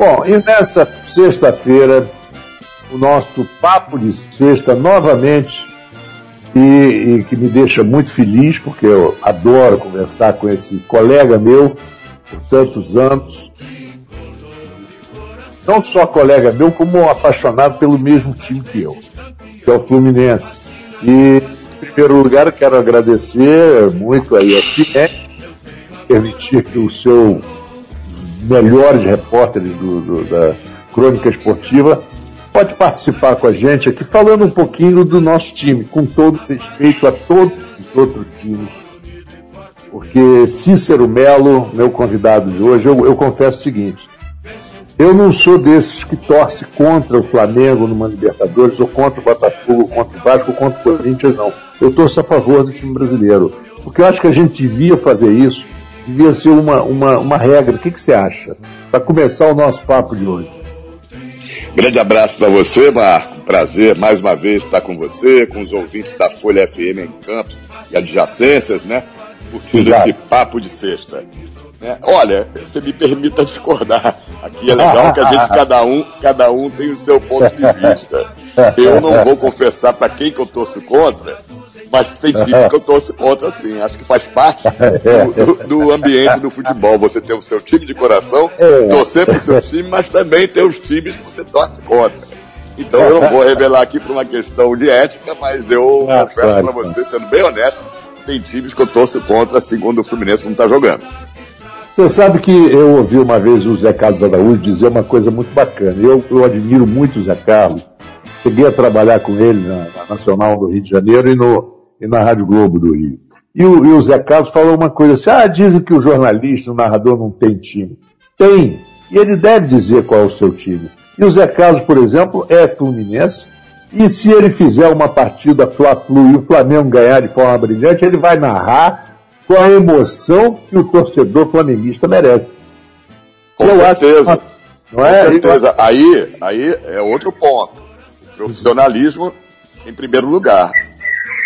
Bom, e nessa sexta-feira, o nosso papo de sexta novamente, e, e, que me deixa muito feliz, porque eu adoro conversar com esse colega meu por tantos anos. Não só colega meu, como apaixonado pelo mesmo time que eu, que é o Fluminense. E, em primeiro lugar, quero agradecer muito a ESPN, permitir que o seu melhores repórteres do, do, da crônica esportiva pode participar com a gente aqui falando um pouquinho do nosso time, com todo respeito a todos os outros times. Porque Cícero Melo, meu convidado de hoje, eu, eu confesso o seguinte: eu não sou desses que torce contra o Flamengo numa Libertadores, ou contra o Botafogo, contra o Vasco, ou contra o Corinthians, não. Eu torço a favor do time brasileiro. Porque eu acho que a gente devia fazer isso, devia ser uma, uma, uma regra. O que, que você acha? Para começar o nosso papo de hoje. Grande abraço para você, Marco. Prazer mais uma vez estar com você, com os ouvintes da Folha FM em Campos e adjacências, né? Curtindo esse papo de sexta. É, olha, você me permita discordar. Aqui é legal que a gente, cada um, cada um tem o seu ponto de vista. Eu não vou confessar para quem que eu torço contra, mas tem time que eu torço contra, sim. Acho que faz parte do, do, do, ambiente do futebol. Você tem o seu time de coração, é. torcer para o seu time, mas também tem os times que você torce contra. Então eu não vou revelar aqui por uma questão de ética, mas eu ah, confesso claro, para você, sendo bem honesto, tem times que eu torço contra, assim, quando o Fluminense não está jogando. Você sabe que eu ouvi uma vez o Zé Carlos Araújo dizer uma coisa muito bacana. Eu, eu admiro muito o Zé Carlos. Cheguei a trabalhar com ele na, na Nacional do Rio de Janeiro e no, e na Rádio Globo do Rio. E o, e o Zé Carlos falou uma coisa assim: ah, dizem que o jornalista, o narrador não tem time. Tem. E ele deve dizer qual é o seu time. E o Zé Carlos, por exemplo, é fluminense. E se ele fizer uma partida Fla-Flu e o Flamengo ganhar de forma brilhante, ele vai narrar com a emoção que o torcedor flamenguista merece. Com Eu certeza. Acho, não é? Com certeza. Aí, aí é outro ponto. O profissionalismo em primeiro lugar.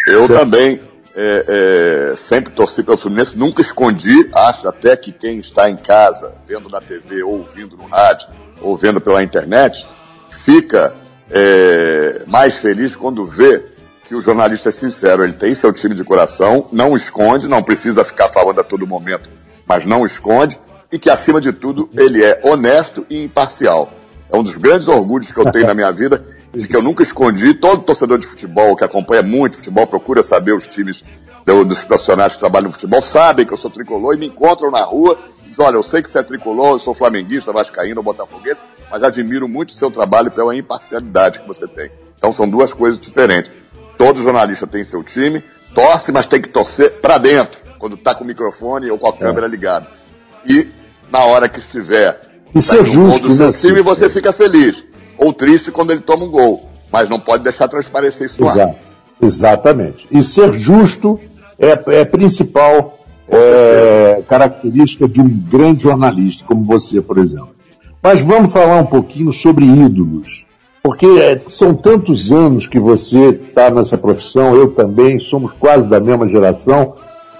Eu também é, é, sempre torci pelo Fluminense, nunca escondi, acho até que quem está em casa, vendo na TV, ou ouvindo no rádio, ou vendo pela internet, fica é, mais feliz quando vê que o jornalista é sincero, ele tem seu time de coração, não esconde, não precisa ficar falando a todo momento, mas não esconde, e que acima de tudo ele é honesto e imparcial. É um dos grandes orgulhos que eu tenho na minha vida que eu nunca escondi. Todo torcedor de futebol que acompanha muito futebol, procura saber os times do, dos profissionais que trabalham no futebol, sabem que eu sou tricolor e me encontram na rua. Diz, olha, eu sei que você é tricolor, eu sou flamenguista, vascaíno, botafoguense, mas admiro muito o seu trabalho pela imparcialidade que você tem. Então são duas coisas diferentes. Todo jornalista tem seu time, torce, mas tem que torcer para dentro, quando está com o microfone ou com a é. câmera ligada. E na hora que estiver Isso é justo, do seu né, time, você fica feliz ou triste quando ele toma um gol. Mas não pode deixar transparecer isso Exato. ar. Exatamente. E ser justo é, é principal é, característica de um grande jornalista, como você, por exemplo. Mas vamos falar um pouquinho sobre ídolos. Porque é, são tantos anos que você está nessa profissão, eu também, somos quase da mesma geração,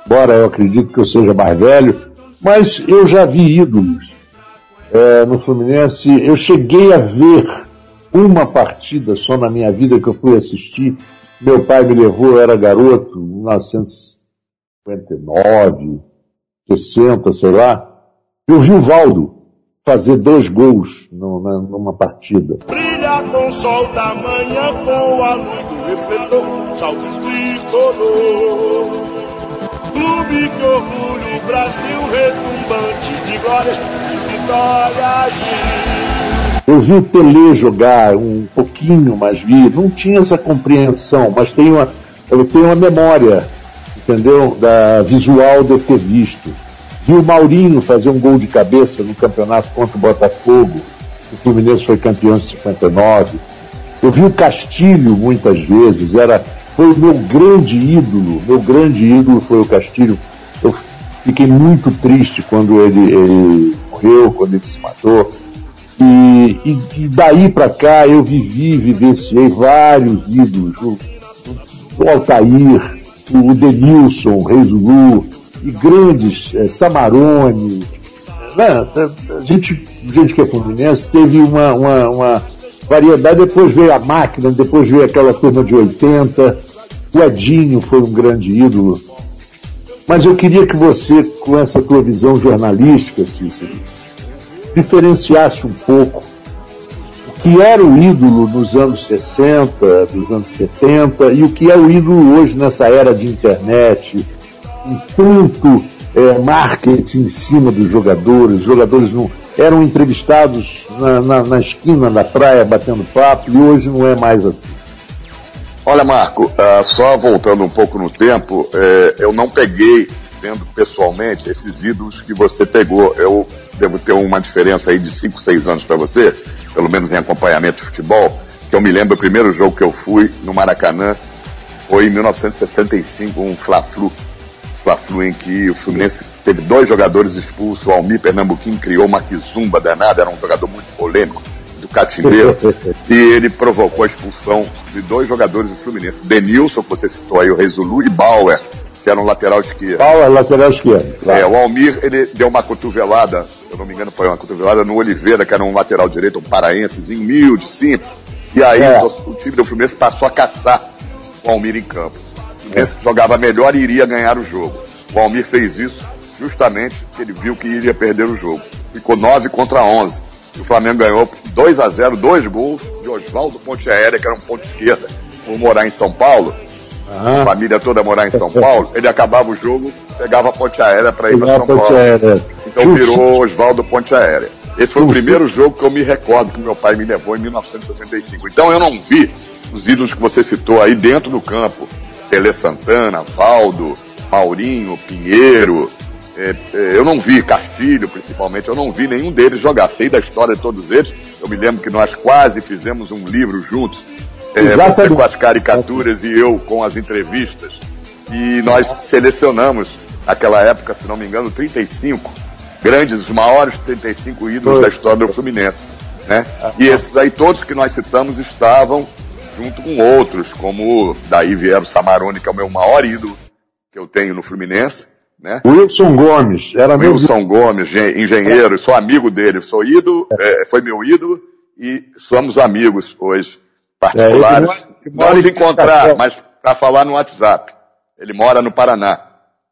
embora eu acredito que eu seja mais velho, mas eu já vi ídolos é, no Fluminense. Eu cheguei a ver uma partida só na minha vida que eu fui assistir. Meu pai me levou, eu era garoto, 1959, 60, sei lá. Eu vi o Valdo fazer dois gols numa, numa partida. Brilha com o sol da manhã, com a luz do refletor, salve tricolor. Clube que orgulho, Brasil retumbante de glórias vitórias. Eu vi o Tele jogar um pouquinho, mas vi, não tinha essa compreensão, mas tenho uma, eu tenho uma memória, entendeu? Da visual de eu ter visto. Vi o Maurinho fazer um gol de cabeça no campeonato contra o Botafogo. O Fluminense foi campeão em 59. Eu vi o Castilho muitas vezes, era, foi o meu grande ídolo, meu grande ídolo foi o Castilho. Eu fiquei muito triste quando ele, ele morreu, quando ele se matou e, e, e daí para cá eu vivi, vivenciei vários ídolos, o, o Altair, o Denilson, o Reis Lulu, e grandes, é, Samarone, né? a gente gente que é fluminense teve uma, uma, uma variedade, depois veio a máquina, depois veio aquela turma de 80, o Edinho foi um grande ídolo. Mas eu queria que você, com essa tua visão jornalística, Cícero, diferenciasse um pouco o que era o ídolo nos anos 60, nos anos 70 e o que é o ídolo hoje nessa era de internet, um tanto é, marketing em cima dos jogadores, os jogadores não eram entrevistados na, na, na, esquina da praia batendo papo e hoje não é mais assim. Olha, Marco, uh, só voltando um pouco no tempo, eh, eu não peguei, vendo pessoalmente, esses ídolos que você pegou. Eu devo ter uma diferença aí de 5, 6 anos para você, pelo menos em acompanhamento de futebol, que eu me lembro o primeiro jogo que eu fui no Maracanã foi em 1965, um Fla-Flu Fla-Flu em que o Fluminense teve dois jogadores expulsos, o Almir Pernambuquim criou uma quizumba danada, era um jogador muito polêmico, do catimbeiro, e ele provocou a expulsão de dois jogadores do Fluminense, Denilson, que você citou aí, o Rezulu, e Bauer, que era um lateral esquerdo. Bauer, lateral esquerdo. Claro. É, o Almir, ele deu uma cotovelada, se eu não me engano foi uma cotovelada no Oliveira, que era um lateral direito, um paraensezinho, humilde, simples, e aí é. o, o time do Fluminense passou a caçar o Almir em campo. Fluminense que jogava melhor e iria ganhar o jogo. O Almir fez isso justamente porque ele viu que iria perder o jogo. Ficou 9 contra 11. E o Flamengo ganhou 2 a 0 dois gols de Oswaldo Ponte Aérea, que era um ponto esquerda, por morar em São Paulo. Uhum. A família toda morar em São Paulo. Ele acabava o jogo, pegava a ponte aérea para ir para São Paulo. Aérea. Então virou Oswaldo Ponte Aérea. Esse foi o primeiro jogo que eu me recordo que meu pai me levou em 1965. Então eu não vi os ídolos que você citou aí dentro do campo. Tele Santana, Valdo, Maurinho, Pinheiro. É, é, eu não vi Castilho, principalmente, eu não vi nenhum deles jogar. Sei da história de todos eles. Eu me lembro que nós quase fizemos um livro juntos. É, você com as caricaturas e eu com as entrevistas. E nós selecionamos, naquela época, se não me engano, 35 grandes, os maiores 35 ídolos da história do Fluminense. Né? E esses aí, todos que nós citamos, estavam junto com outros, como daí vieram Samarone, que é o meu maior ídolo que eu tenho no Fluminense. Né? Wilson Gomes, era meu Wilson Gomes, engenheiro, sou amigo dele, sou ídolo, é, foi meu ídolo e somos amigos hoje, particulares. É, mora, Não nos encontrar, mas para falar no WhatsApp. Ele mora no Paraná.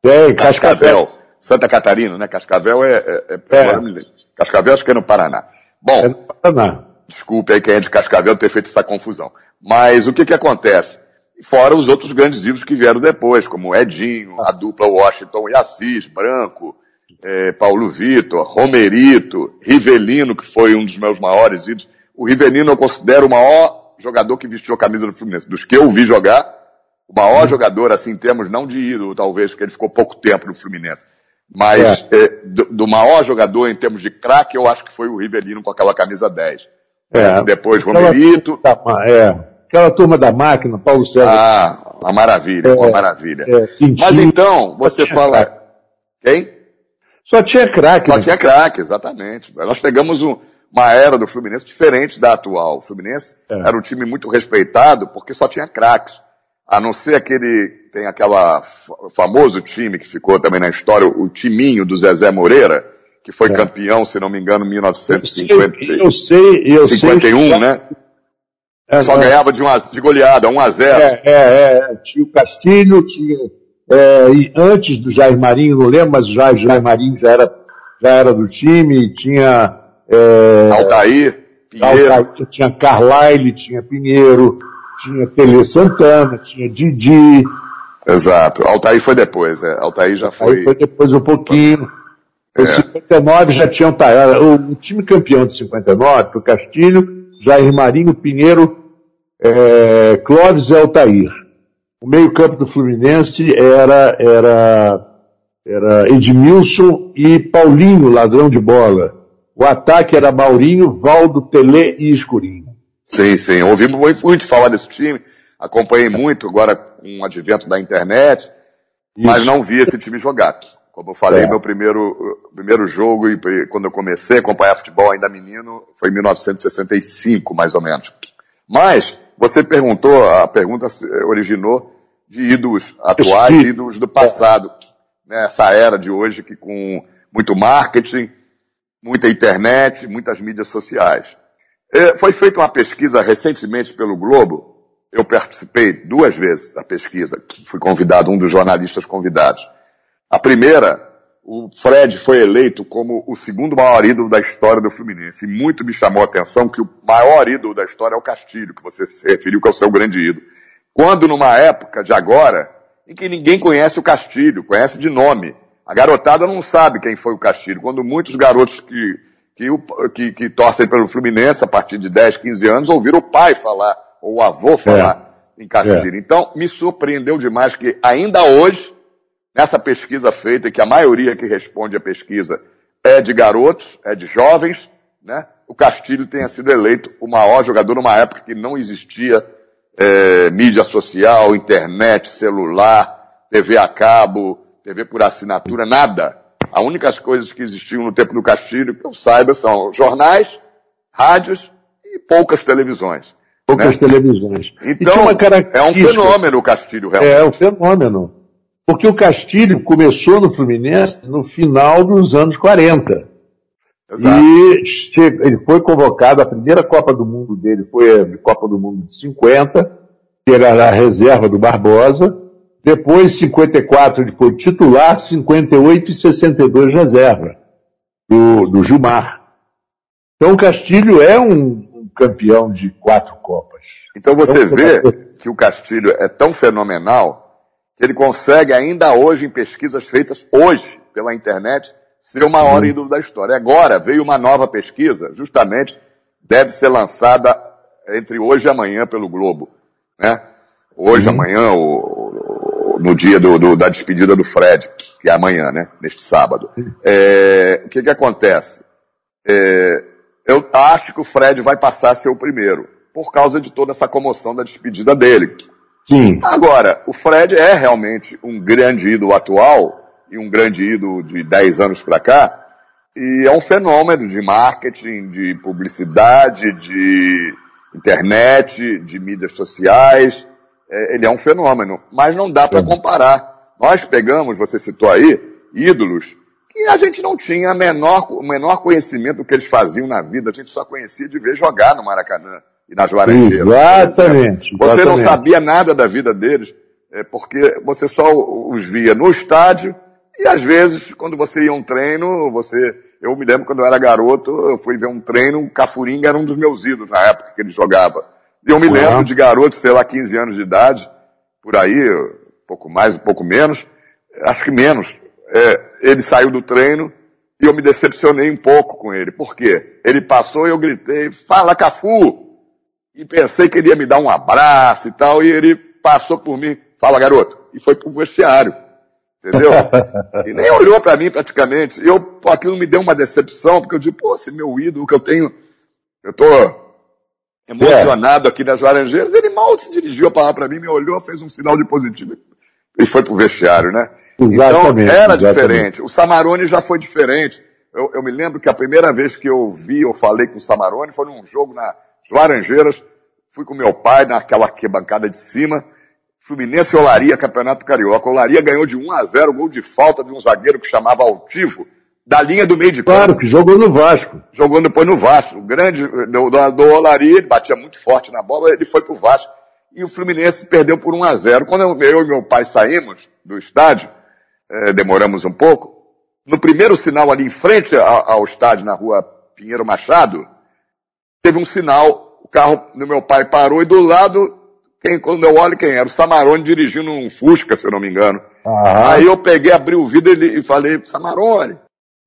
É, Cascavel. Cascavel. Santa Catarina, né? Cascavel é, é, é, é. Cascavel acho que é no Paraná. Bom, é no Paraná. desculpe aí quem é de Cascavel ter feito essa confusão. Mas o que que acontece? Fora os outros grandes ídolos que vieram depois, como Edinho, a dupla Washington e Assis, Branco, é, Paulo Vitor, Romerito, Rivelino, que foi um dos meus maiores ídolos. O Rivelino eu considero o maior jogador que vestiu a camisa do Fluminense. Dos que eu vi jogar, o maior jogador, assim, em termos não de ídolo, talvez, porque ele ficou pouco tempo no Fluminense. Mas é. É, do, do, maior jogador em termos de craque, eu acho que foi o Rivelino com aquela camisa 10. É. Depois Romerito. É aquela turma da máquina, Paulo César. Ah, uma maravilha, é, uma maravilha. É, Mas então, você fala. Crack. Quem? Só tinha craque. Só né? tinha craque, exatamente. Nós pegamos um, uma era do Fluminense diferente da atual. O Fluminense é. era um time muito respeitado porque só tinha craques. A não ser aquele, tem aquela famoso time que ficou também na história, o timinho do Zezé Moreira, que foi é. campeão, se não me engano, em 1950. Eu sei, eu 51, sei, né? É, Só ganhava de, uma, de goleada, 1 a 0 é, é, é, tinha o Castilho, tinha. É, e antes do Jair Marinho, não lembro, mas já, Jair Marinho já era, já era do time, tinha. É, Altair, Pinheiro. Altair, tinha Carlyle, tinha Pinheiro, tinha Tele Santana, tinha Didi. Exato. Altair foi depois, é. Altair já Altair foi. foi depois um pouquinho. Em é. 59 já tinha o, o time campeão de 59 foi Castilho, Jair Marinho, Pinheiro, é, Clóvis e Altair. O meio-campo do Fluminense era, era, era Edmilson e Paulinho, ladrão de bola. O ataque era Maurinho, Valdo, Tele e Escurinho. Sim, sim. Ouvi muito falar desse time, acompanhei muito agora com o advento da internet, Isso. mas não vi esse time jogar. Como eu falei, é. meu primeiro, primeiro jogo, quando eu comecei a acompanhar futebol ainda menino, foi em 1965, mais ou menos. Mas, você perguntou, a pergunta originou de ídolos atuais e ídolos do passado. Nessa né, era de hoje que com muito marketing, muita internet, muitas mídias sociais. É, foi feita uma pesquisa recentemente pelo Globo. Eu participei duas vezes da pesquisa, fui convidado, um dos jornalistas convidados. A primeira, o Fred foi eleito como o segundo maior ídolo da história do Fluminense. E muito me chamou a atenção que o maior ídolo da história é o Castilho, que você se referiu que é o seu grande ídolo. Quando numa época de agora, em que ninguém conhece o Castilho, conhece de nome. A garotada não sabe quem foi o Castilho. Quando muitos garotos que, que, que, que torcem pelo Fluminense a partir de 10, 15 anos ouviram o pai falar, ou o avô falar é. em Castilho. É. Então, me surpreendeu demais que ainda hoje, nessa pesquisa feita, que a maioria que responde à pesquisa é de garotos, é de jovens, né? O Castilho tenha sido eleito o maior jogador numa época que não existia é, mídia social, internet, celular, TV a cabo, TV por assinatura, nada. As únicas coisas que existiam no tempo do Castilho, que eu saiba, são jornais, rádios e poucas televisões. Poucas né? televisões. Então, é um fenômeno o Castilho, realmente. É um fenômeno. Porque o Castilho começou no Fluminense no final dos anos 40. Exato. E ele foi convocado, a primeira Copa do Mundo dele foi a Copa do Mundo de 50, que era a reserva do Barbosa. Depois, 54, ele foi titular, 58 e 62 reserva, do, do Gilmar. Então, o Castilho é um, um campeão de quatro Copas. Então, você então, vê que o Castilho é tão fenomenal que ele consegue, ainda hoje, em pesquisas feitas hoje pela internet, ser o maior ídolo da história. Agora veio uma nova pesquisa, justamente deve ser lançada entre hoje e amanhã pelo Globo. Né? Hoje, uhum. amanhã, o, o, no dia do, do, da despedida do Fred, que é amanhã, né? neste sábado. É, o que, que acontece? É, eu acho que o Fred vai passar a ser o primeiro, por causa de toda essa comoção da despedida dele. Sim. Agora, o Fred é realmente um grande ídolo atual, e um grande ídolo de 10 anos para cá, e é um fenômeno de marketing, de publicidade, de internet, de mídias sociais. É, ele é um fenômeno, mas não dá para comparar. Nós pegamos, você citou aí, ídolos que a gente não tinha menor, o menor conhecimento do que eles faziam na vida, a gente só conhecia de ver jogar no Maracanã e nas Laranjeiras. Exatamente. Você exatamente. não sabia nada da vida deles, é, porque você só os via no estádio e às vezes, quando você ia a um treino, você. Eu me lembro quando eu era garoto, eu fui ver um treino, o Cafuringa era um dos meus ídolos na época que ele jogava. E eu me uhum. lembro de garoto, sei lá, 15 anos de idade, por aí, um pouco mais, um pouco menos, acho que menos. É, ele saiu do treino e eu me decepcionei um pouco com ele. Por quê? Ele passou e eu gritei, fala Cafu! E pensei que ele ia me dar um abraço e tal, e ele passou por mim, fala garoto, e foi pro vestiário. Entendeu? e nem olhou para mim praticamente. E eu, pô, aquilo me deu uma decepção, porque eu digo, pô, esse meu ídolo que eu tenho, eu tô emocionado é. aqui nas Laranjeiras, ele mal se dirigiu a palavra para mim, me olhou, fez um sinal de positivo e foi pro vestiário, né? Exatamente, então era exatamente. diferente. O Samarone já foi diferente. Eu, eu, me lembro que a primeira vez que eu vi, eu falei com o Samarone, foi num jogo nas Laranjeiras, fui com meu pai naquela bancada de cima, Fluminense e Olaria, Campeonato Carioca. Olaria ganhou de 1 a 0 gol de falta de um zagueiro que chamava Altivo, da linha do meio de campo. Claro, que jogou no Vasco. Jogou depois no Vasco. O grande do, do, do Olaria, ele batia muito forte na bola, ele foi pro Vasco. E o Fluminense perdeu por 1 a 0 Quando eu, eu e meu pai saímos do estádio, é, demoramos um pouco, no primeiro sinal ali em frente ao, ao estádio, na rua Pinheiro Machado, teve um sinal, o carro do meu pai parou e do lado quem, quando eu olho quem era, o Samarone dirigindo um Fusca, se eu não me engano. Aí eu peguei, abri o vidro e, e falei, Samarone.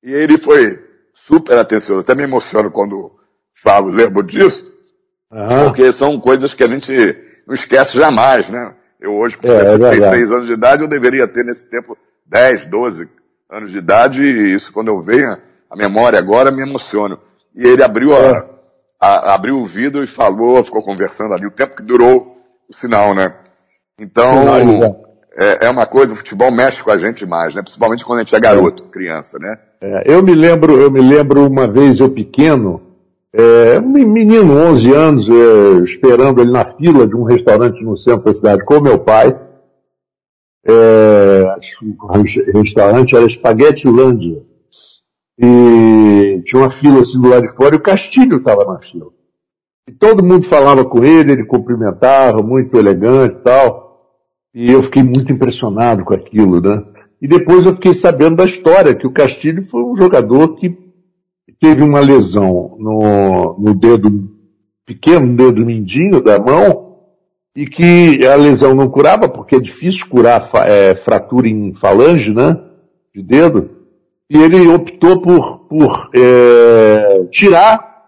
E ele foi super atencioso. Até me emociono quando falo, lembro disso. Porque são coisas que a gente não esquece jamais, né? Eu hoje, com é, 66 é anos de idade, eu deveria ter nesse tempo 10, 12 anos de idade, e isso quando eu venho, a memória agora me emociono. E ele abriu, a, é. a, abriu o vidro e falou, ficou conversando ali, o tempo que durou o sinal, né? Então, é, é, uma coisa, o futebol mexe com a gente mais, né? Principalmente quando a gente é garoto, criança, né? É, eu me lembro, eu me lembro uma vez eu pequeno, é, um menino, 11 anos, é, esperando ele na fila de um restaurante no centro da cidade com meu pai. É, o restaurante era Espaguete Lândia. E tinha uma fila assim do lado de fora e o Castilho estava na fila. E todo mundo falava com ele, ele cumprimentava, muito elegante e tal. E eu fiquei muito impressionado com aquilo, né? E depois eu fiquei sabendo da história, que o Castilho foi um jogador que teve uma lesão no, no dedo, pequeno dedo mindinho da mão, e que a lesão não curava, porque é difícil curar é, fratura em falange, né? De dedo. E ele optou por, por é, tirar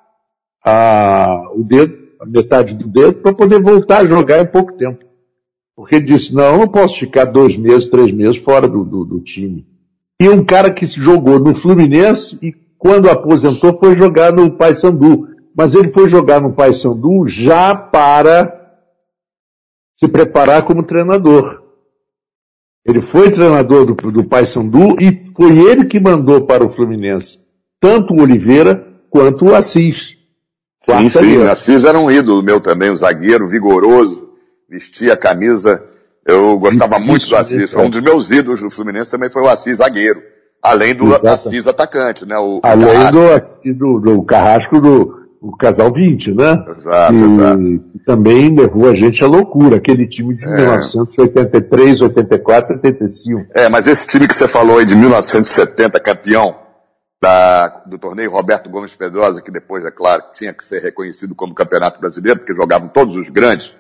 a, o dedo, a metade do dedo, para poder voltar a jogar em pouco tempo. Porque ele disse, não, não posso ficar dois meses, três meses fora do, do, do time. E um cara que se jogou no Fluminense e quando aposentou foi jogar no Paysandu. Mas ele foi jogar no Paysandu já para se preparar como treinador. Ele foi treinador do, do Paysandu e foi ele que mandou para o Fluminense tanto o Oliveira quanto o Assis. Sim, sim, o Assis era um ídolo meu também, um zagueiro vigoroso, vestia a camisa. Eu gostava Difícil, muito do Assis. Foi um dos meus ídolos do Fluminense também foi o Assis zagueiro. Além do Exato. Assis atacante, né? O, Além o do, do, do Carrasco do o Casal 20, né? Exato, que, exato. Que também levou a gente à loucura, aquele time de é. 1983, 84, 85. É, mas esse time que você falou aí de 1970, campeão da, do torneio Roberto Gomes Pedrosa, que depois, é claro, tinha que ser reconhecido como campeonato brasileiro, porque jogavam todos os grandes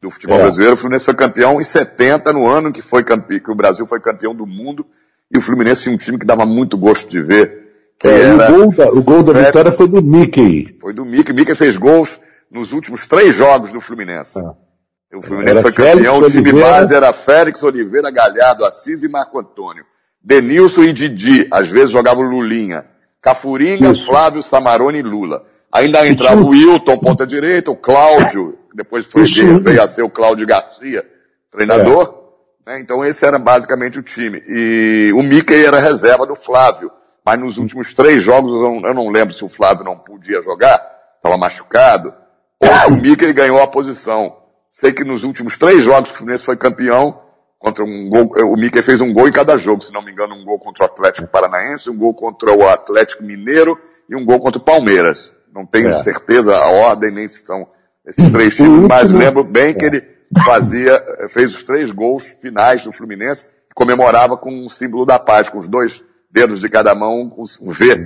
do futebol é. brasileiro. O Fluminense foi campeão em 70, no ano que, foi campe... que o Brasil foi campeão do mundo, e o Fluminense tinha um time que dava muito gosto de ver. É, o gol, da, o gol da vitória foi do Mickey. Foi do Mickey. Mickey fez gols nos últimos três jogos do Fluminense. É. O Fluminense era foi campeão, Félix o time Oliveira. base era Félix Oliveira, Galhardo, Assis e Marco Antônio. Denilson e Didi, às vezes jogavam Lulinha. Cafuringa, Isso. Flávio, Samarone e Lula. Ainda entrava o Wilton, ponta direita, o Cláudio, depois foi veio, veio a ser o Cláudio Garcia, treinador. É. Né? Então esse era basicamente o time. E o Mickey era reserva do Flávio. Mas nos últimos três jogos, eu não, eu não lembro se o Flávio não podia jogar, estava machucado, ou o Mickey ganhou a posição. Sei que nos últimos três jogos que o Fluminense foi campeão, contra um gol, o Mickey fez um gol em cada jogo, se não me engano, um gol contra o Atlético Paranaense, um gol contra o Atlético Mineiro e um gol contra o Palmeiras. Não tenho é. certeza a ordem nem se são esses três times, mas lembro bem que ele fazia, fez os três gols finais do Fluminense, comemorava com o símbolo da paz, com os dois dedos de cada mão, com um V,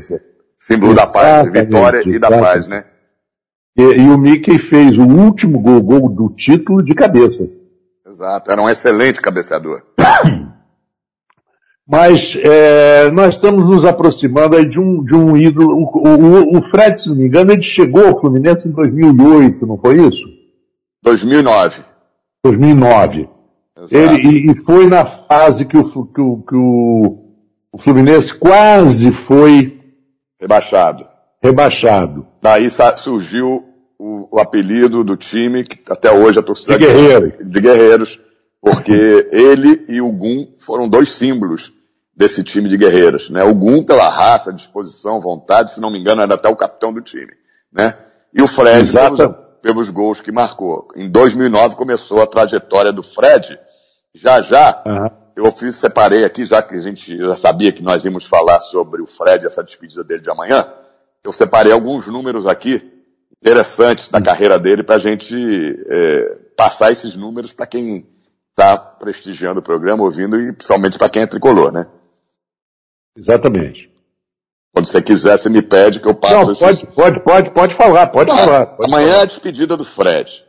símbolo da paz, vitória e da paz, né? E, e, o Mickey fez o último gol, gol do título de cabeça. Exato, era um excelente cabeceador. Mas é, nós estamos nos aproximando aí de um, de um ídolo. O, o, o, Fred, se não me engano, ele chegou ao Fluminense em 2008, não foi isso? 2009. 2009. Exato. Ele, e, e, foi na fase que o, que o, que o, o Fluminense quase foi rebaixado. Rebaixado. Daí surgiu o, o, apelido do time, que até hoje a torcida de Guerreiros. De Guerreiros, porque ele e o Gum foram dois símbolos desse time de Guerreiros, né? O Gum pela raça, disposição, vontade, se não me engano, era até o capitão do time, né? E o Fred pelos, pelos, gols que marcou. Em 2009 começou a trajetória do Fred. Já já, uhum. Eu fiz, separei aqui, já que a gente já sabia que nós íamos falar sobre o Fred, essa despedida dele de amanhã, eu separei alguns números aqui interessantes da carreira dele para a gente é, passar esses números para quem está prestigiando o programa, ouvindo e principalmente para quem é tricolor, né? Exatamente. Quando você quiser, você me pede que eu passe. Não, pode, esses... pode, pode, pode falar, pode falar. Pode amanhã falar. é a despedida do Fred.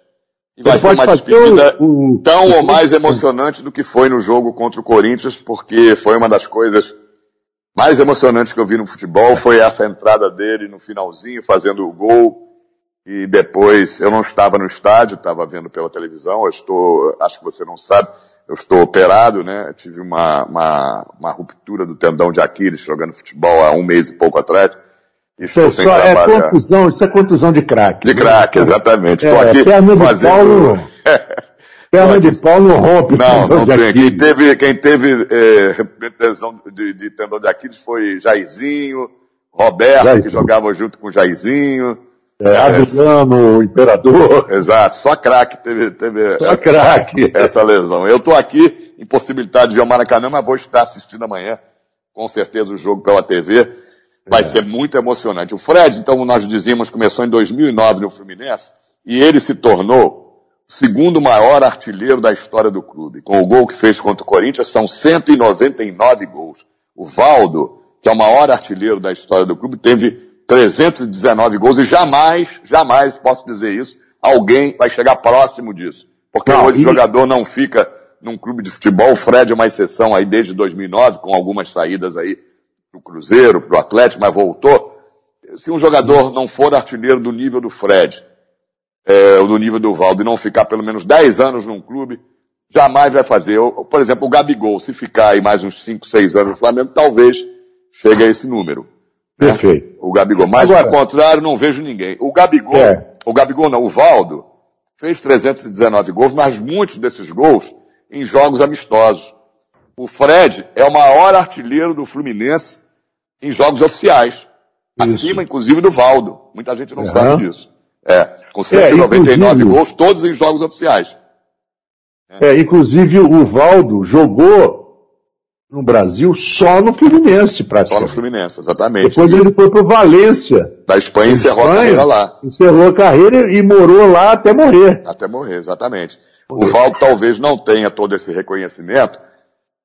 E vai ser uma despedida o, o, tão o, ou mais emocionante do que foi no jogo contra o Corinthians, porque foi uma das coisas mais emocionantes que eu vi no futebol, foi essa entrada dele no finalzinho, fazendo o gol e depois eu não estava no estádio, estava vendo pela televisão. Eu estou, acho que você não sabe, eu estou operado, né? Tive uma, uma, uma ruptura do tendão de Aquiles jogando futebol há um mês e pouco atrás. Estou isso, sem é contusão, isso é contusão de craque. De craque, exatamente. Estou é, aqui perna fazendo... Paulo, perna de Paulo rompe. Não, não tem. Quem teve, quem teve é, de, de tendão de Aquiles foi Jairzinho, Roberto, Jairzinho. que jogava junto com Jairzinho. É, Adriano, o Imperador. Exato, só craque teve, teve só craque. essa lesão. Eu estou aqui, impossibilidade de ir ao Maracanã, mas vou estar assistindo amanhã, com certeza, o jogo pela TV. Vai é. ser muito emocionante. O Fred, então, nós dizíamos, começou em 2009 no Fluminense e ele se tornou o segundo maior artilheiro da história do clube. Com o gol que fez contra o Corinthians, são 199 gols. O Valdo, que é o maior artilheiro da história do clube, teve 319 gols e jamais, jamais posso dizer isso, alguém vai chegar próximo disso. Porque não, hoje o e... jogador não fica num clube de futebol. O Fred é uma exceção aí desde 2009, com algumas saídas aí pro Cruzeiro, pro Atlético, mas voltou. Se um jogador não for artilheiro do nível do Fred, é, ou do nível do Valdo, e não ficar pelo menos 10 anos num clube, jamais vai fazer. Por exemplo, o Gabigol, se ficar aí mais uns 5, 6 anos no Flamengo, talvez chegue a esse número. Né? Perfeito. O Gabigol. Mas, Agora, ao contrário, não vejo ninguém. O Gabigol, é. o Gabigol não, o Valdo, fez 319 gols, mas muitos desses gols em jogos amistosos. O Fred é o maior artilheiro do Fluminense em jogos oficiais. Isso. Acima, inclusive, do Valdo. Muita gente não uhum. sabe disso. É, com 199 é, gols, todos em jogos oficiais. É, inclusive o Valdo jogou no Brasil só no Fluminense, praticamente. Só no Fluminense, exatamente. Depois ele foi para o Valência. Da Espanha encerrou Espanha, a carreira lá. Encerrou a carreira e morou lá até morrer. Até morrer, exatamente. O Valdo talvez não tenha todo esse reconhecimento,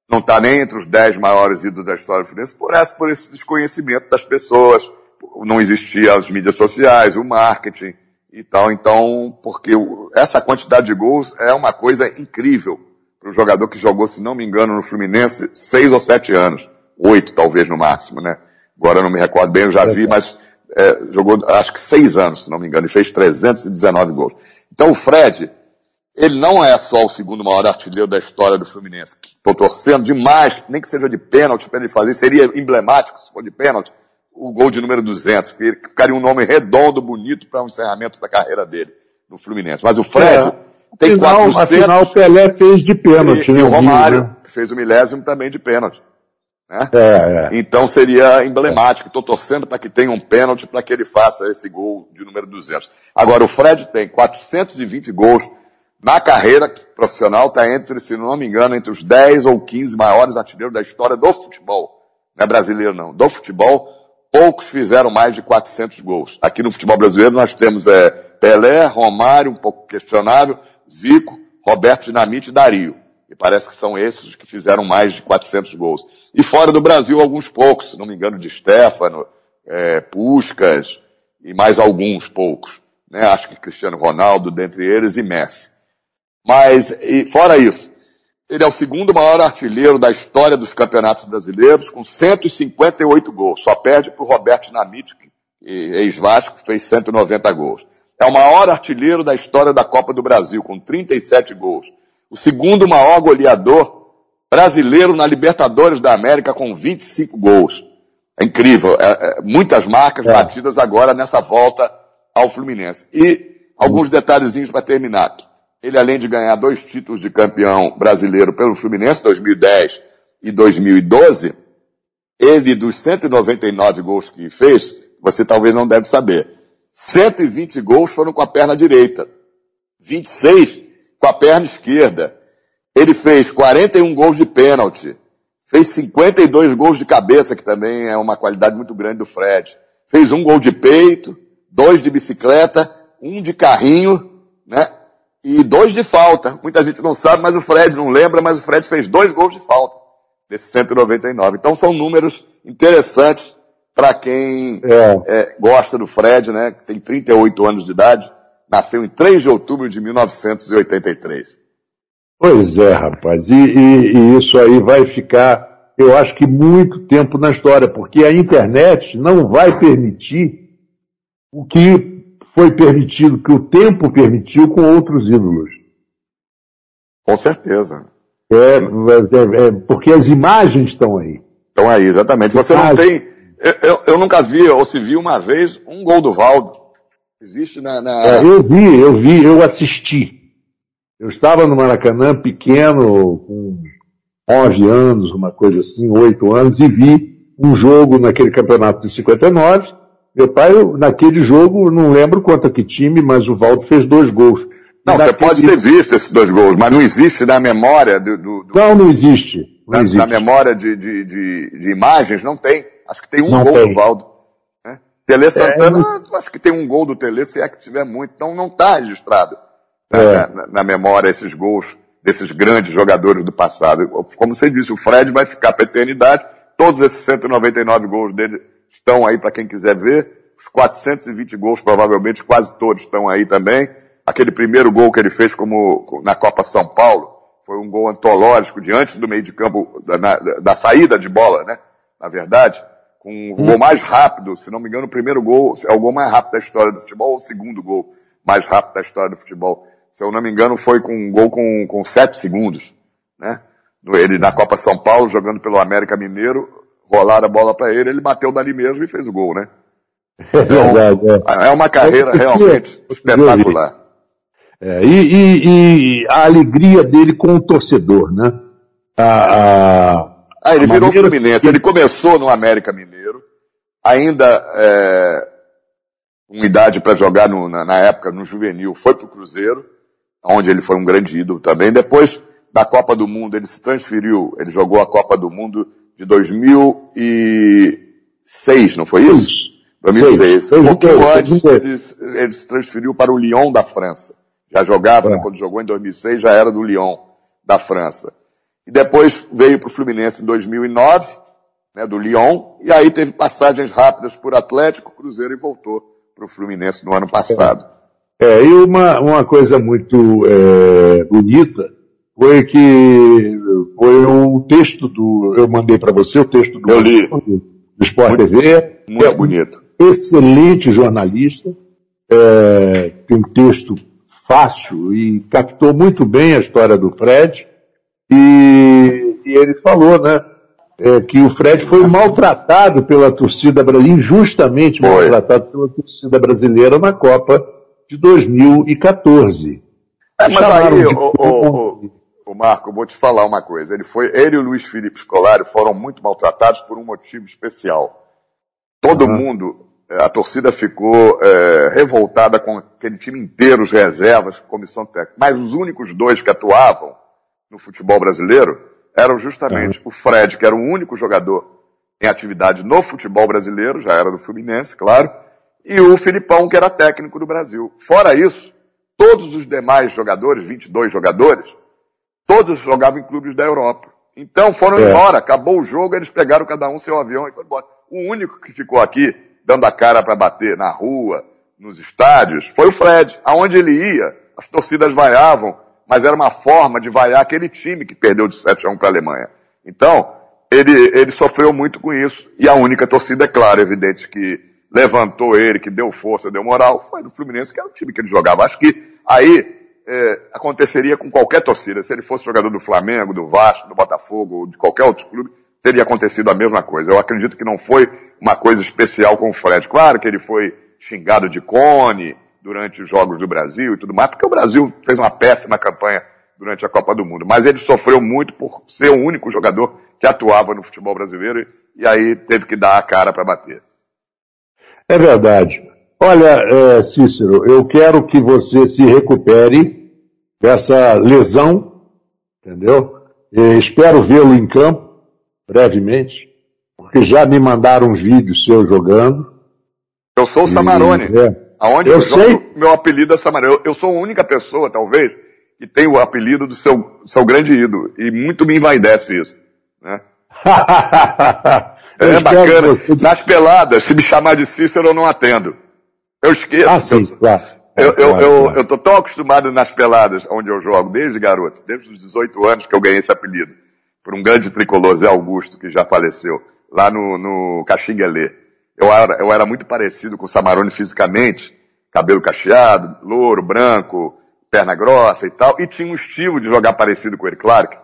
não está nem entre os dez maiores ídolos da história do Fluminense, por, essa, por esse desconhecimento das pessoas. Não existia as mídias sociais, o marketing e tal. Então, porque essa quantidade de gols é uma coisa incrível para o jogador que jogou, se não me engano, no Fluminense, seis ou sete anos. Oito, talvez, no máximo, né? Agora eu não me recordo bem, eu já vi, mas é, jogou acho que seis anos, se não me engano, e fez 319 gols. Então o Fred, ele não é só o segundo maior artilheiro da história do Fluminense. Estou torcendo demais, nem que seja de pênalti para ele fazer. Seria emblemático se for de pênalti o gol de número 200, porque ficaria um nome redondo, bonito para o um encerramento da carreira dele no Fluminense. Mas o Fred é, tem afinal, 400... Afinal, o Pelé fez de pênalti. E, né, e o Romário né? fez o milésimo também de pênalti. Né? É, é. Então seria emblemático. Estou torcendo para que tenha um pênalti para que ele faça esse gol de número 200. Agora, o Fred tem 420 gols na carreira profissional está entre, se não me engano, entre os 10 ou 15 maiores artilheiros da história do futebol. Não é brasileiro não, do futebol. Poucos fizeram mais de 400 gols. Aqui no futebol brasileiro nós temos é, Pelé, Romário, um pouco questionável, Zico, Roberto Dinamite e Dario. E parece que são esses os que fizeram mais de 400 gols. E fora do Brasil, alguns poucos, se não me engano, de Stefano, é, e mais alguns poucos. Né? Acho que Cristiano Ronaldo, dentre eles, e Messi. Mas, e, fora isso, ele é o segundo maior artilheiro da história dos campeonatos brasileiros, com 158 gols. Só perde para o Roberto Dinamite, ex-Vasco, fez 190 gols. É o maior artilheiro da história da Copa do Brasil, com 37 gols. O segundo maior goleador brasileiro na Libertadores da América, com 25 gols. É incrível. É, é, muitas marcas é. batidas agora nessa volta ao Fluminense. E alguns detalhezinhos para terminar. Ele, além de ganhar dois títulos de campeão brasileiro pelo Fluminense, 2010 e 2012, ele, dos 199 gols que fez, você talvez não deve saber, 120 gols foram com a perna direita, 26 com a perna esquerda. Ele fez 41 gols de pênalti, fez 52 gols de cabeça, que também é uma qualidade muito grande do Fred. Fez um gol de peito, dois de bicicleta, um de carrinho, né? E dois de falta. Muita gente não sabe, mas o Fred não lembra, mas o Fred fez dois gols de falta desses 199. Então são números interessantes para quem é. É, gosta do Fred, né? Que tem 38 anos de idade, nasceu em 3 de outubro de 1983. Pois é, rapaz. E, e, e isso aí vai ficar, eu acho que muito tempo na história, porque a internet não vai permitir o que foi permitido, que o tempo permitiu com outros ídolos. Com certeza. É, é, é porque as imagens estão aí. Estão aí, exatamente. Você não tem. Eu, eu, nunca vi, ou se vi uma vez, um gol do Valdo. Existe na. na... É, eu vi, eu vi, eu assisti. Eu estava no Maracanã pequeno, com 11 anos, uma coisa assim, 8 anos, e vi um jogo naquele campeonato de 59 meu pai, naquele jogo, não lembro quanto que time, mas o Valdo fez dois gols. Não, você pode ter visto esses dois gols, mas não existe na memória do. do, do... Não, não existe. Não na, existe. na memória de, de, de, de, imagens, não tem. Acho que tem um não gol tem. do Valdo. Tele Santana, é, acho que tem um gol do Tele, se é que tiver muito, então não está registrado é. na, na, memória esses gols desses grandes jogadores do passado. Como você disse, o Fred vai ficar para a eternidade, todos esses 199 gols dele estão aí para quem quiser ver, os 420 gols provavelmente quase todos estão aí também. Aquele primeiro gol que ele fez como na Copa São Paulo, foi um gol antológico diante do meio de campo, da, na, da saída de bola, né? Na verdade com o gol mais rápido, se não me engano, o primeiro gol é o gol mais rápido da história do futebol, ou o segundo gol mais rápido da história do futebol. Se eu não me engano, foi com um gol com, com sete segundos, né? Ele na Copa São Paulo, jogando pelo América Mineiro, rolaram a bola para ele, ele bateu dali mesmo e fez o gol, né? Então, é, é uma carreira realmente espetacular. É, e, e, e, a alegria dele com o torcedor, né? A, a, ah, ele virou Fluminense. Ele começou no América Mineiro, ainda é, com idade para jogar no, na, na, época no juvenil, foi para o Cruzeiro, onde ele foi um grande ídolo também. Depois da Copa do Mundo, ele se transferiu, ele jogou a Copa do Mundo de 2006, não foi isso? 2006. Um pouquinho antes, ele, ele, se transferiu para o Lyon da França. Já jogava, né, é. quando jogou em 2006, já era do Lyon da França. E depois veio para o Fluminense em 2009, né, do Lyon, e aí teve passagens rápidas por Atlético, Cruzeiro e voltou para o Fluminense no ano passado. É, e uma, uma coisa muito é, bonita foi que foi o texto do. Eu mandei para você o texto do, eu li. do Sport muito, TV. Muito é bonito. Um excelente jornalista. É, tem um texto fácil e captou muito bem a história do Fred. E, e ele falou, né? É, que o Fred foi maltratado pela torcida brasileira, injustamente foi. maltratado pela torcida brasileira na Copa de 2014. É, mas aí, o, o, o, Marco, vou te falar uma coisa. Ele foi, ele e o Luiz Felipe Scolari foram muito maltratados por um motivo especial. Todo uhum. mundo, é, a torcida ficou é, revoltada com aquele time inteiro, os reservas, comissão técnica. Mas os únicos dois que atuavam no futebol brasileiro eram justamente o Fred, que era o único jogador em atividade no futebol brasileiro, já era do Fluminense, claro, e o Filipão, que era técnico do Brasil. Fora isso, todos os demais jogadores, 22 jogadores, todos jogavam em clubes da Europa. Então foram é. embora, acabou o jogo, eles pegaram cada um seu avião e foram embora. O único que ficou aqui, dando a cara para bater na rua, nos estádios, foi o Fred. Aonde ele ia, as torcidas vaiavam, mas era uma forma de vaiar aquele time que perdeu de 7 a 1 para a Alemanha. Então, ele, ele sofreu muito com isso, e a única torcida, é claro, evidente, que levantou ele, que deu força, deu moral, foi do Fluminense, que era o time que ele jogava. Acho que aí é, aconteceria com qualquer torcida. Se ele fosse jogador do Flamengo, do Vasco, do Botafogo, ou de qualquer outro clube, teria acontecido a mesma coisa. Eu acredito que não foi uma coisa especial com o Fred. Claro que ele foi xingado de cone, durante os Jogos do Brasil e tudo mais, porque o Brasil fez uma péssima campanha durante a Copa do Mundo. Mas ele sofreu muito por ser o único jogador que atuava no futebol brasileiro e aí teve que dar a cara para bater. É verdade. Olha, é, Cícero, eu quero que você se recupere dessa lesão, entendeu? E espero vê-lo em campo brevemente, porque já me mandaram uns vídeos seus jogando. Eu sou o Samarone. E, é, Aonde eu, eu sei. meu apelido é Samarão. Eu, eu, sou a única pessoa, talvez, que tem o apelido do seu, seu grande ídolo. E muito me envaidece isso. Né? é bacana. Você... Nas peladas, se me chamar de Cícero, eu não atendo. Eu esqueço. Ah, sim, claro. Eu, eu, claro, eu, claro. eu tô tão acostumado nas peladas onde eu jogo, desde garoto, desde os 18 anos que eu ganhei esse apelido, por um grande tricolor, Zé Augusto, que já faleceu, lá no, no Caxinguelê. Eu era, eu era muito parecido com o Samarone fisicamente, cabelo cacheado, louro, branco, perna grossa e tal, e tinha um estilo de jogar parecido com ele, claro, que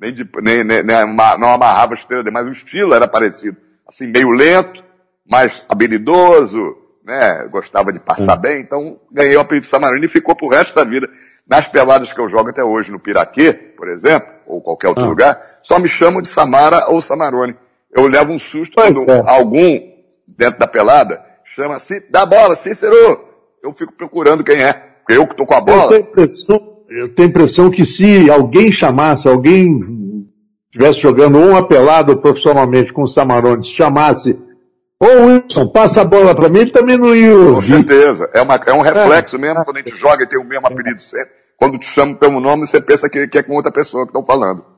nem, de, nem, nem, nem não amarrava a estrela dele, mas o estilo era parecido, assim, meio lento, mais habilidoso, né, gostava de passar bem, então ganhei o apelido de Samarone e ficou pro resto da vida. Nas peladas que eu jogo até hoje no Piraquê, por exemplo, ou qualquer outro ah. lugar, só me chamam de Samara ou Samarone. Eu levo um susto quando é. algum dentro da pelada, chama-se, dá bola, Cícero! Eu fico procurando quem é. Eu que estou com a bola. Eu tenho, impressão, eu tenho impressão que se alguém chamasse, alguém estivesse jogando uma pelada profissionalmente com o Samarone, chamasse Ô Wilson, passa a bola para mim, ele também não ia Com certeza. É, uma, é um reflexo é. mesmo, quando a gente joga e tem o mesmo apelido sempre. Quando te chamam pelo nome, você pensa que, que é com outra pessoa que estão falando.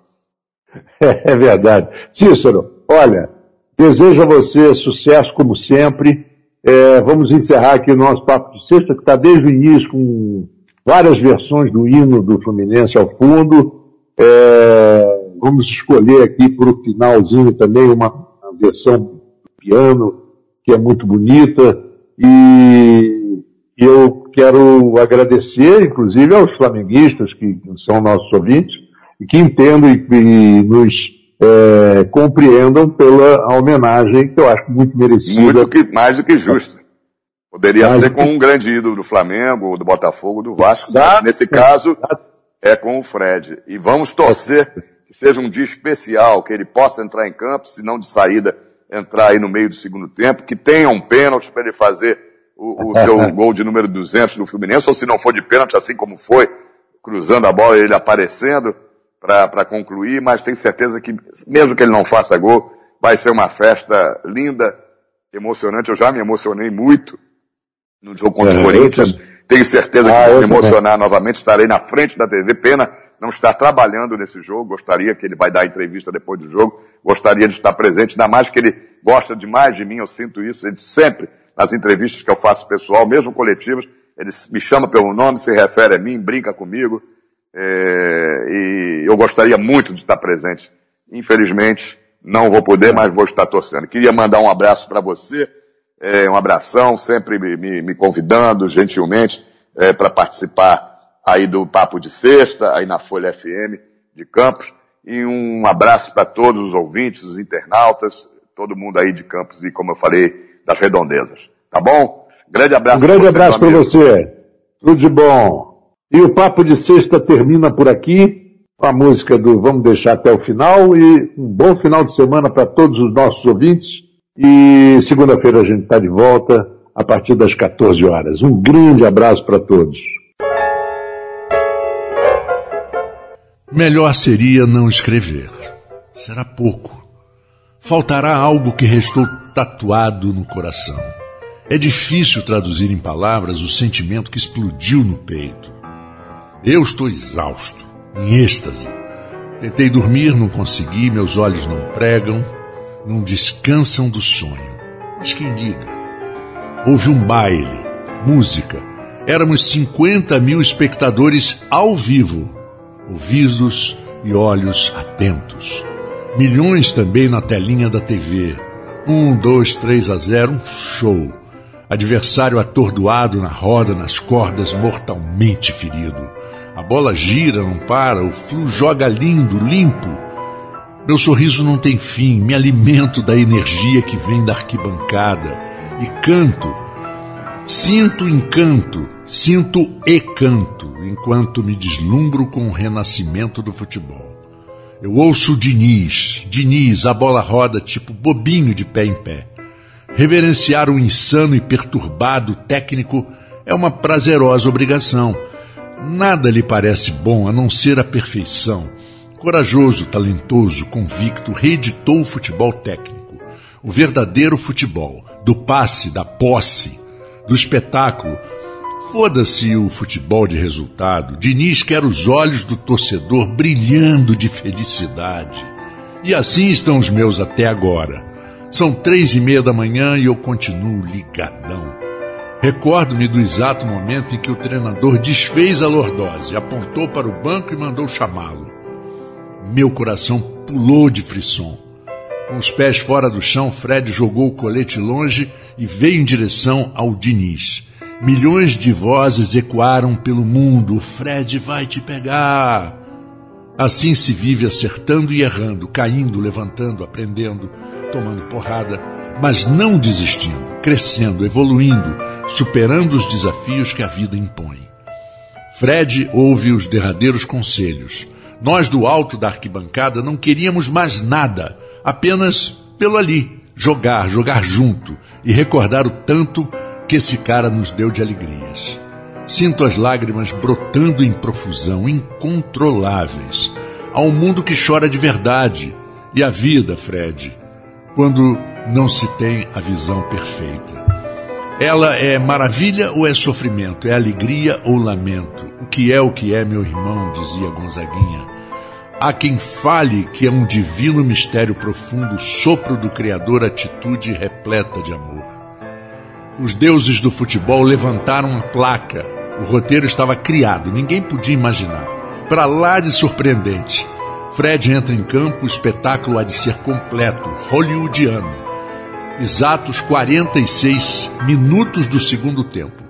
É, é verdade. Cícero, olha, desejo a você sucesso como sempre. É, vamos encerrar aqui o nosso papo de sexta, que está desde o início com várias versões do hino do Fluminense ao fundo. É, vamos escolher aqui para o finalzinho também uma, uma versão piano, que é muito bonita. E eu quero agradecer, inclusive, aos flamenguistas, que são nossos ouvintes, e que entendam e, e nos é, compreendam pela homenagem que eu acho muito merecida. Muito que, mais do que justa. Poderia mais ser com que... um grande ídolo do Flamengo, do Botafogo, do Vasco. Exato, Nesse caso, exato. é com o Fred. E vamos torcer que seja um dia especial, que ele possa entrar em campo, se não de saída, entrar aí no meio do segundo tempo, que tenha um pênalti para ele fazer o, o seu gol de número 200 no Fluminense, ou se não for de pênalti, assim como foi, cruzando a bola, ele aparecendo para concluir, mas tenho certeza que, mesmo que ele não faça gol, vai ser uma festa linda, emocionante. Eu já me emocionei muito no jogo contra é, o Corinthians. Tenho certeza ah, que vou me emocionar também. novamente. Estarei na frente da TV. Pena não estar trabalhando nesse jogo. Gostaria que ele vai dar entrevista depois do jogo. Gostaria de estar presente, ainda mais que ele gosta demais de mim. Eu sinto isso. Ele sempre, nas entrevistas que eu faço pessoal, mesmo coletivas, ele me chama pelo nome, se refere a mim, brinca comigo. É, e eu gostaria muito de estar presente. Infelizmente, não vou poder, mas vou estar torcendo. Queria mandar um abraço para você, é, um abração, sempre me, me, me convidando gentilmente é, para participar aí do Papo de Sexta, aí na Folha FM de Campos. E um abraço para todos os ouvintes, os internautas, todo mundo aí de Campos e, como eu falei, das redondezas. Tá bom? Grande abraço. Um grande abraço para você. Tudo de bom. E o Papo de Sexta termina por aqui, com a música do Vamos Deixar até o final, e um bom final de semana para todos os nossos ouvintes. E segunda-feira a gente está de volta, a partir das 14 horas. Um grande abraço para todos. Melhor seria não escrever. Será pouco. Faltará algo que restou tatuado no coração. É difícil traduzir em palavras o sentimento que explodiu no peito. Eu estou exausto, em êxtase. Tentei dormir, não consegui, meus olhos não pregam, não descansam do sonho. Mas quem liga? Houve um baile, música. Éramos 50 mil espectadores ao vivo, ouvidos e olhos atentos. Milhões também na telinha da TV. Um, dois, três a zero, um show. Adversário atordoado na roda, nas cordas, mortalmente ferido. A bola gira, não para, o flu joga lindo, limpo. Meu sorriso não tem fim, me alimento da energia que vem da arquibancada e canto. Sinto encanto, sinto e canto, enquanto me deslumbro com o renascimento do futebol. Eu ouço o Diniz, Diniz, a bola roda tipo bobinho de pé em pé. Reverenciar o insano e perturbado técnico é uma prazerosa obrigação Nada lhe parece bom a não ser a perfeição. Corajoso, talentoso, convicto, reeditou o futebol técnico. O verdadeiro futebol, do passe, da posse, do espetáculo. Foda-se o futebol de resultado. Diniz quer os olhos do torcedor brilhando de felicidade. E assim estão os meus até agora. São três e meia da manhã e eu continuo ligadão. Recordo-me do exato momento em que o treinador desfez a lordose, apontou para o banco e mandou chamá-lo. Meu coração pulou de frisson. Com os pés fora do chão, Fred jogou o colete longe e veio em direção ao Diniz. Milhões de vozes ecoaram pelo mundo: O Fred vai te pegar! Assim se vive acertando e errando, caindo, levantando, aprendendo, tomando porrada mas não desistindo, crescendo, evoluindo, superando os desafios que a vida impõe. Fred ouve os derradeiros conselhos. Nós do alto da arquibancada não queríamos mais nada, apenas pelo ali, jogar, jogar junto e recordar o tanto que esse cara nos deu de alegrias. Sinto as lágrimas brotando em profusão, incontroláveis. Um mundo que chora de verdade. E a vida, Fred, quando não se tem a visão perfeita. Ela é maravilha ou é sofrimento? É alegria ou lamento? O que é o que é, meu irmão? dizia Gonzaguinha. Há quem fale que é um divino mistério profundo, sopro do Criador, atitude repleta de amor. Os deuses do futebol levantaram a placa. O roteiro estava criado, ninguém podia imaginar. Para lá de surpreendente. Fred entra em campo, o espetáculo há de ser completo, hollywoodiano. Exatos 46 minutos do segundo tempo.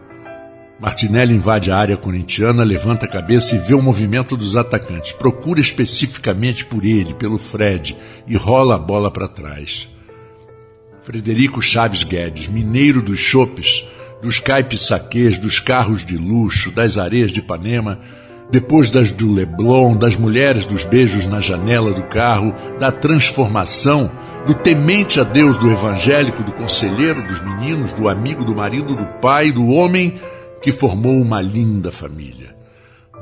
Martinelli invade a área corintiana, levanta a cabeça e vê o movimento dos atacantes. Procura especificamente por ele, pelo Fred, e rola a bola para trás. Frederico Chaves Guedes, mineiro dos chopes, dos caipes saquês, dos carros de luxo, das areias de Ipanema, depois das do Leblon, das mulheres dos beijos na janela do carro, da transformação, do temente a Deus do evangélico, do conselheiro dos meninos, do amigo do marido, do pai, do homem que formou uma linda família.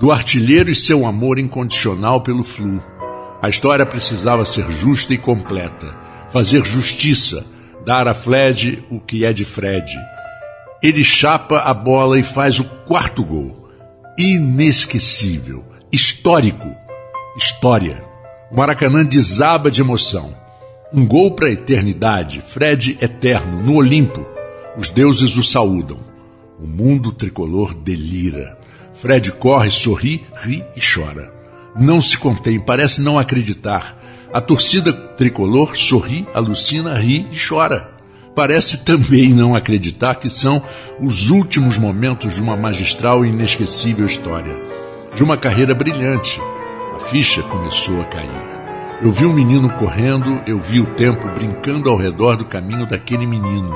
Do artilheiro e seu amor incondicional pelo flu. A história precisava ser justa e completa, fazer justiça, dar a Fred o que é de Fred. Ele chapa a bola e faz o quarto gol inesquecível, histórico. História. O Maracanã desaba de emoção. Um gol para a eternidade, Fred eterno, no Olimpo. Os deuses o saúdam. O mundo tricolor delira. Fred corre, sorri, ri e chora. Não se contém, parece não acreditar. A torcida tricolor sorri, alucina, ri e chora parece também não acreditar que são os últimos momentos de uma magistral e inesquecível história, de uma carreira brilhante. A ficha começou a cair. Eu vi um menino correndo, eu vi o tempo brincando ao redor do caminho daquele menino.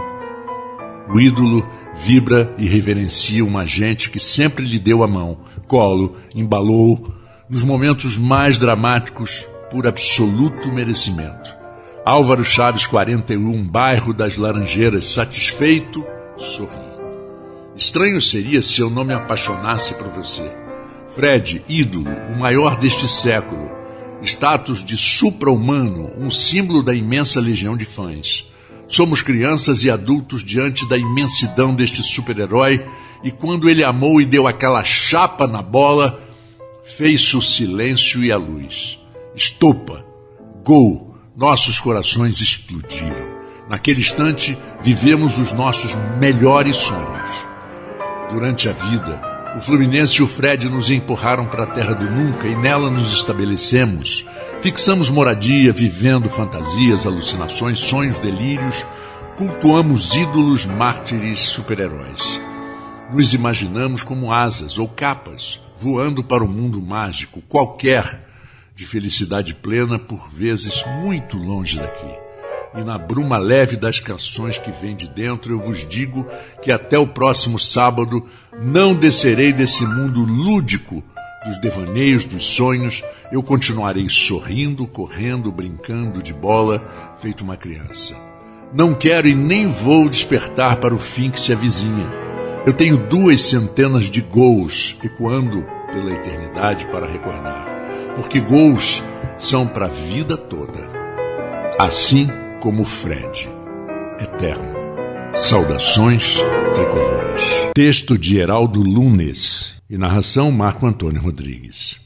O ídolo vibra e reverencia uma gente que sempre lhe deu a mão, colo, embalou, nos momentos mais dramáticos, por absoluto merecimento. Álvaro Chaves 41, bairro das Laranjeiras, satisfeito, sorri. Estranho seria se eu não me apaixonasse por você. Fred, ídolo, o maior deste século, status de supra-humano, um símbolo da imensa legião de fãs. Somos crianças e adultos diante da imensidão deste super-herói, e quando ele amou e deu aquela chapa na bola, fez-se o silêncio e a luz. Estopa, gol, nossos corações explodiram. Naquele instante, vivemos os nossos melhores sonhos. Durante a vida, o Fluminense e o Fred nos empurraram para a terra do nunca e nela nos estabelecemos. Fixamos moradia, vivendo fantasias, alucinações, sonhos, delírios, cultuamos ídolos, mártires, super-heróis. Nos imaginamos como asas ou capas, voando para o um mundo mágico, qualquer, de felicidade plena, por vezes muito longe daqui. E na bruma leve das canções que vem de dentro, eu vos digo que até o próximo sábado não descerei desse mundo lúdico dos devaneios, dos sonhos, eu continuarei sorrindo, correndo, brincando de bola, feito uma criança. Não quero e nem vou despertar para o fim que se avizinha. Eu tenho duas centenas de gols ecoando pela eternidade para recordar porque gols são para a vida toda. Assim como Fred, eterno. Saudações tricolores. Texto de Heraldo Lunes e narração Marco Antônio Rodrigues.